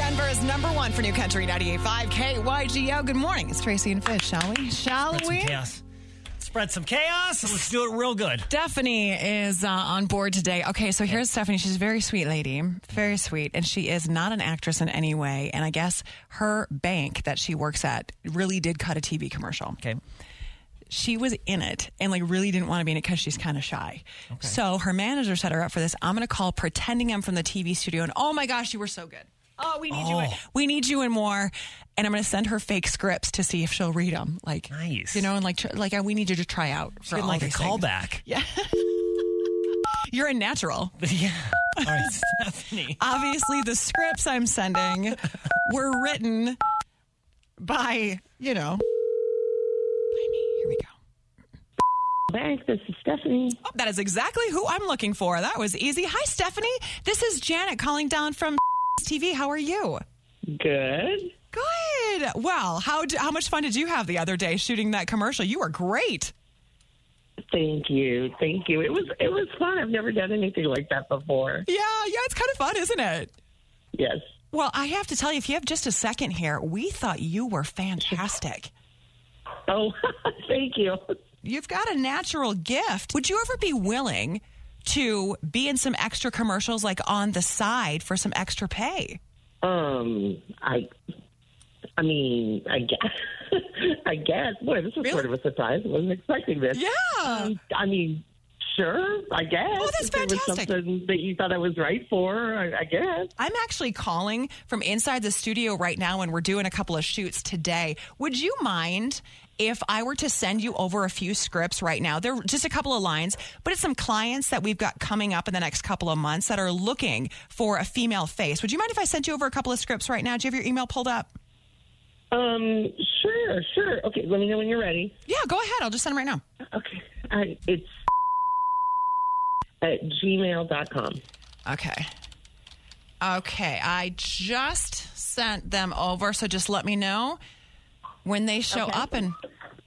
Denver's number one for New Country 98.5 KYGO. Good morning. It's Tracy and Fish, shall we? Shall Spread some we? chaos. Spread some chaos. Let's do it real good. Stephanie is uh, on board today. Okay, so here's Stephanie. She's a very sweet lady, very sweet, and she is not an actress in any way. And I guess her bank that she works at really did cut a TV commercial. Okay. She was in it and like really didn't want to be in it because she's kind of shy. Okay. So her manager set her up for this. I'm going to call pretending I'm from the TV studio, and oh my gosh, you were so good. Oh, we need you. In, Oh. we need you and more. And I'm going to send her fake scripts to see if she'll read them. Like Nice. you know, and like tr- like we need you to try out for all like a callback. Yeah. You're a natural. yeah. All right, Stephanie. Obviously, the scripts I'm sending were written by, you know, by me. Here we go. Bank, this is Stephanie. Oh, that is exactly who I'm looking for. That was easy. Hi, Stephanie. This is Janet calling down from TV. How are you? Good. Good. Well, how d- how much fun did you have the other day shooting that commercial? You were great. Thank you. Thank you. It was it was fun. I've never done anything like that before. Yeah, yeah, it's kind of fun, isn't it? Yes. Well, I have to tell you, if you have just a second here, we thought you were fantastic. Oh, thank you. You've got a natural gift. Would you ever be willing to be in some extra commercials, like on the side, for some extra pay? Um, I, I mean, I guess, I guess. Boy, this was Really? sort of a surprise. I wasn't expecting this. Yeah. Um, I mean, sure. I guess. Oh, that's if it was fantastic. something that you thought I was right for. I, I guess. I'm actually calling from inside the studio right now, and we're doing a couple of shoots today. Would you mind if I were to send you over a few scripts right now? They're just a couple of lines, but it's some clients that we've got coming up in the next couple of months that are looking for a female face. Would you mind if I sent you over a couple of scripts right now? Do you have your email pulled up? Um, sure, sure. Okay, let me know when you're ready. Yeah, go ahead. I'll just send them right now. Okay. I, it's at gmail.com. Okay. Okay. I just sent them over, so just let me know when they show Okay. up and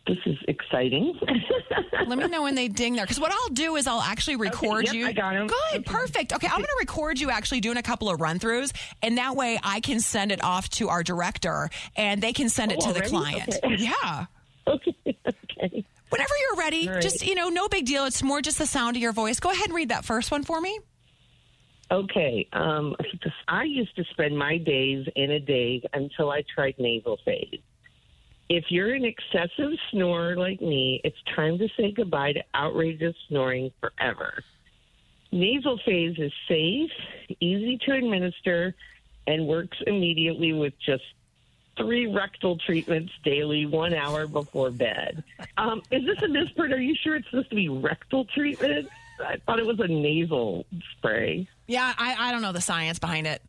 This is exciting. let me know when they ding there. Because what I'll do is I'll actually record yep, you. I got 'em. Good, Okay. perfect. Okay, I'm going to record you actually doing a couple of run throughs, and that way I can send it off to our director, and they can send it Oh, to the client. Okay. Yeah. okay. Okay. Whenever you're ready, All right. just you know, no big deal. It's more just the sound of your voice. Go ahead and read that first one for me. Okay. Um, I used to spend my days in a day until I tried nasal phase. If you're an excessive snorer like me, it's time to say goodbye to outrageous snoring forever. Nasal phase is safe, easy to administer, and works immediately with just three rectal treatments daily, one hour before bed. Um, is this a misprint? Are you sure it's supposed to be rectal treatment? I thought it was a nasal spray. Yeah, I, I don't know the science behind it.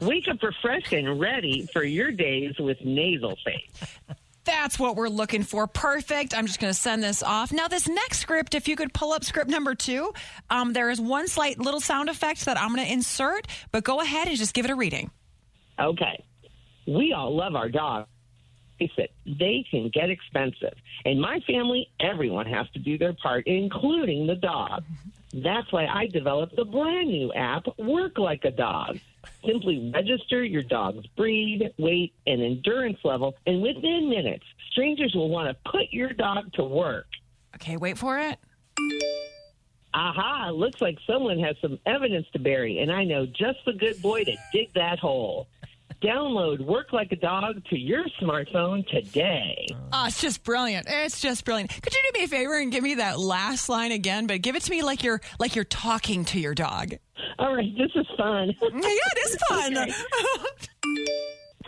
Wake up refreshed and ready for your days with nasal phase. That's what we're looking for. Perfect. I'm just going to send this off. Now, this next script, if you could pull up script number two, um, there is one slight little sound effect that I'm going to insert, but go ahead and just give it a reading. Okay. We all love our dogs. Face it, they can get expensive. In my family, everyone has to do their part, including the dog. That's why I developed the brand new app, Work Like a Dog. Simply register your dog's breed, weight, and endurance level, and within minutes, strangers will want to put your dog to work. Okay, wait for it. Aha, looks like someone has some evidence to bury, and I know just the good boy to dig that hole. Download Work Like a Dog to your smartphone today. Oh, it's just brilliant. It's just brilliant. Could you do me a favor and give me that last line again, but give it to me like you're like you're talking to your dog. All right, this is fun. Yeah, it is fun.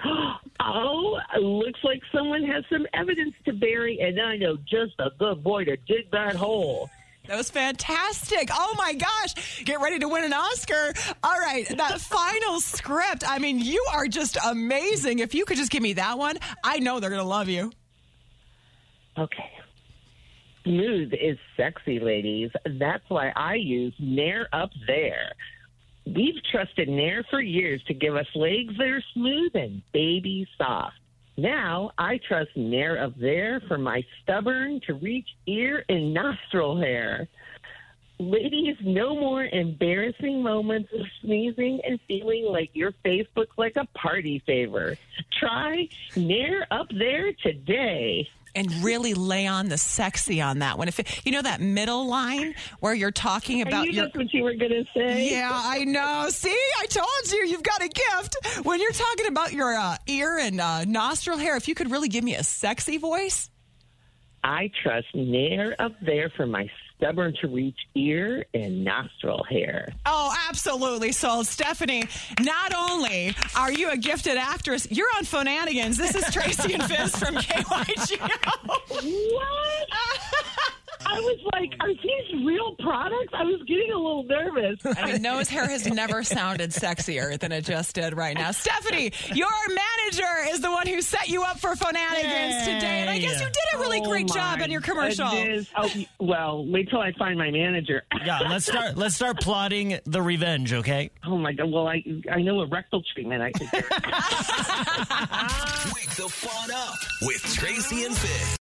oh, looks like someone has some evidence to bury, and I know just a good boy to dig that hole. That was fantastic. Oh my gosh. Get ready to win an Oscar. All right. That final script. I mean, you are just amazing. If you could just give me that one, I know they're going to love you. Okay. Smooth is sexy, ladies. That's why I use Nair Up There. We've trusted Nair for years to give us legs that are smooth and baby soft. Now I trust Nair Up There for my stubborn to reach ear and nostril hair. Ladies, no more embarrassing moments of sneezing and feeling like your face looks like a party favor. Try Nair Up There today. And really lay on the sexy on that one. If it, you know that middle line where you're talking I about knew your that's what you were going to say. Yeah, I know. See, I told you, you've got a gift. When you're talking about your uh, ear and uh, nostril hair, if you could really give me a sexy voice. I trust Nair Up There for my stubborn to reach ear and nostril hair. Oh, absolutely. So, Stephanie, not only are you a gifted actress, you're on Phonanigans. This is Tracy and Fizz from KYGO. What? I was like, are these real products? I was getting a little nervous. I mean, nose hair has never sounded sexier than it just did right now. Stephanie, your manager is the one who set you up for Phonanigans today. And I guess you did a really Oh great job on your commercial. goodness. Oh, well, wait till I find my manager. Yeah, let's start. Let's start plotting the revenge. Okay. Oh my god! Well, I I know a rectal treatment I could do. Wake the fun up with Tracy and Fizz.